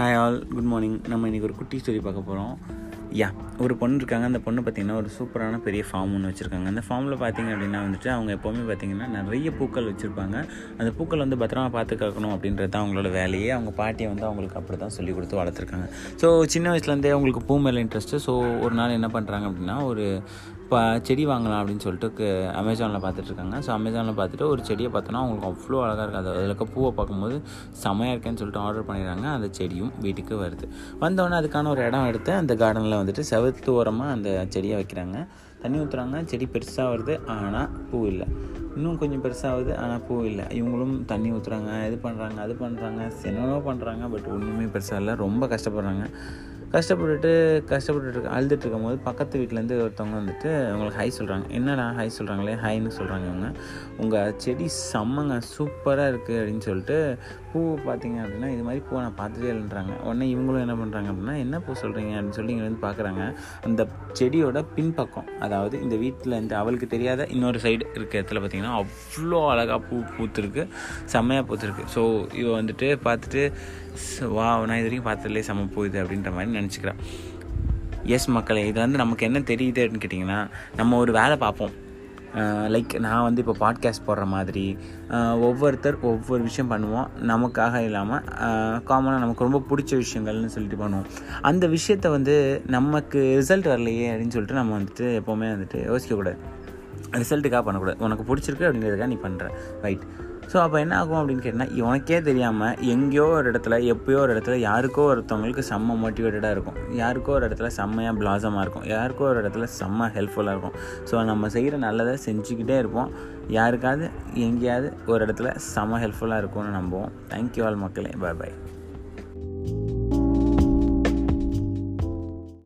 Hi all good morning நம்ம இன்றைக்கி ஒரு குட்டி ஸ்டோரி பார்க்க போகிறோம் யா ஒரு பொண்ணு இருக்காங்க. அந்த பொண்ணு பார்த்திங்கன்னா ஒரு சூப்பரான பெரிய ஃபார்ம் ஒன்று வச்சுருக்காங்க. அந்த ஃபார்மில் பார்த்திங்க அப்படின்னா வந்துட்டு அவங்க எப்போவுமே பார்த்திங்கன்னா நிறைய பூக்கள் வச்சுருப்பாங்க. அந்த பூக்கள் வந்து பத்திரமா பார்த்து காக்கணும் அப்படின்றது தான் அவங்களோட வேலையே. அவங்க பாட்டியை வந்து அவங்களுக்கு அப்படி தான் சொல்லி கொடுத்து வளர்த்துருக்காங்க. ஸோ சின்ன வயசுலேருந்தே அவங்களுக்கு பூ மேலே இன்ட்ரெஸ்ட்டு ஸோ ஒரு நாள் என்ன பண்ணுறாங்க அப்படின்னா ஒரு இப்போ செடி வாங்கலாம் அப்படின்னு சொல்லிட்டு அமேசானில் பார்த்துட்ருக்காங்க. ஸோ அமேசானில் பார்த்துட்டு ஒரு செடியை பார்த்தோன்னா அவங்களுக்கு அவ்வளோ அழகாக இருக்குது அது அதில் இருக்க பூவை பார்க்கும்போது செமையாக இருக்கேன்னு சொல்லிட்டு ஆர்டர் பண்ணிடுறாங்க. அந்த செடியும் வீட்டுக்கு வருது. வந்தோடனே அதுக்கான ஒரு இடம் எடுத்து அந்த கார்டனில் வந்துட்டு செவத்து ஓரமாக அந்த செடியை வைக்கிறாங்க. தண்ணி ஊற்றுறாங்க செடி பெருசாக வருது ஆனால் பூ இல்லை. இன்னும் கொஞ்சம் பெருசாகுது ஆனால் பூ இல்லை. இவங்களும் தண்ணி ஊற்றுறாங்க இது பண்ணுறாங்க அது பண்ணுறாங்க என்னென்னோ பண்ணுறாங்க பட் ஒன்றுமே பெருசாக இல்லை. ரொம்ப கஷ்டப்படுறாங்க. கஷ்டப்பட்டுட்டு கஷ்டப்பட்டுட்டு அழுதுட்டு இருக்கும் போது பக்கத்து வீட்டிலேருந்து ஒருத்தவங்க வந்துட்டு அவங்களுக்கு ஹை சொல்கிறாங்க என்னடா ஹை சொல்கிறாங்களே ஹைன்னு சொல்கிறாங்க இவங்க. உங்கள் செடி செம்மங்க சூப்பராக இருக்குது அப்படின்னு சொல்லிட்டு பூ பார்த்தீங்க அப்படின்னா இது மாதிரி பூவை நான் பார்த்ததே இல்லைன்றாங்க. உடனே இவங்களும் என்ன பண்ணுறாங்க அப்படின்னா என்ன பூ சொல்கிறீங்க அப்படின்னு சொல்லி இங்கே வந்து பார்க்குறாங்க. அந்த செடியோட பின்பக்கம் அதாவது இந்த வீட்டில் இந்த அவளுக்கு தெரியாத இன்னொரு சைடு இருக்க இடத்துல பார்த்தீங்கன்னா அவ்வளோ அழகாக பூ பூத்துருக்கு. செம்மையாக பூத்துருக்கு. ஸோ இவ வந்துட்டு பார்த்துட்டு வா நான் இது வரைக்கும் பார்த்ததுலேயே செம்ம போகுது அப்படின்ற மாதிரி நினச்சிக்கிறேன். எஸ் மக்களே இது வந்து நமக்கு என்ன தெரியுதுன்னு கேட்டிங்கன்னா நம்ம ஒரு வேலை பார்ப்போம். லைக் நான் வந்து இப்போ பாட்காஸ்ட் போடுற மாதிரி ஒவ்வொருத்தர் ஒவ்வொரு விஷயம் பண்ணுவோம். நமக்காக இல்லாமல் காமனாக நமக்கு ரொம்ப பிடிச்ச விஷயங்கள்னு சொல்லிட்டு பண்ணுவோம். அந்த விஷயத்த வந்து நமக்கு ரிசல்ட் வரலையே அப்படின்னு சொல்லிட்டு நம்ம வந்துட்டு எப்போவுமே வந்துட்டு யோசிக்கக்கூடாது. ரிசல்ட்டுக்காக பண்ணக்கூடாது. உனக்கு பிடிச்சிருக்கு அப்படிங்கிறதுக்காக நீ பண்ணுற ரைட் ஸோ அப்போ என்ன ஆகும் அப்படின்னு கேட்டால் உனக்கே தெரியாமல் எங்கேயோ ஒரு இடத்துல எப்போயோ ஒரு இடத்துல யாருக்கோ ஒருத்தவங்களுக்கு செம்ம மோட்டிவேட்டடாக இருக்கும். யாருக்கோ ஒரு இடத்துல செம்மையாக பிளாசமாக இருக்கும். யாருக்கோ ஒரு இடத்துல செம்ம ஹெல்ப்ஃபுல்லாக இருக்கும். ஸோ நம்ம செய்கிற நல்லதை செஞ்சுக்கிட்டே இருப்போம். யாருக்காவது எங்கேயாவது ஒரு இடத்துல செம்ம ஹெல்ப்ஃபுல்லாக இருக்கும்னு நம்புவோம். தேங்க்யூ ஆல் மக்களே. பாய் பாய்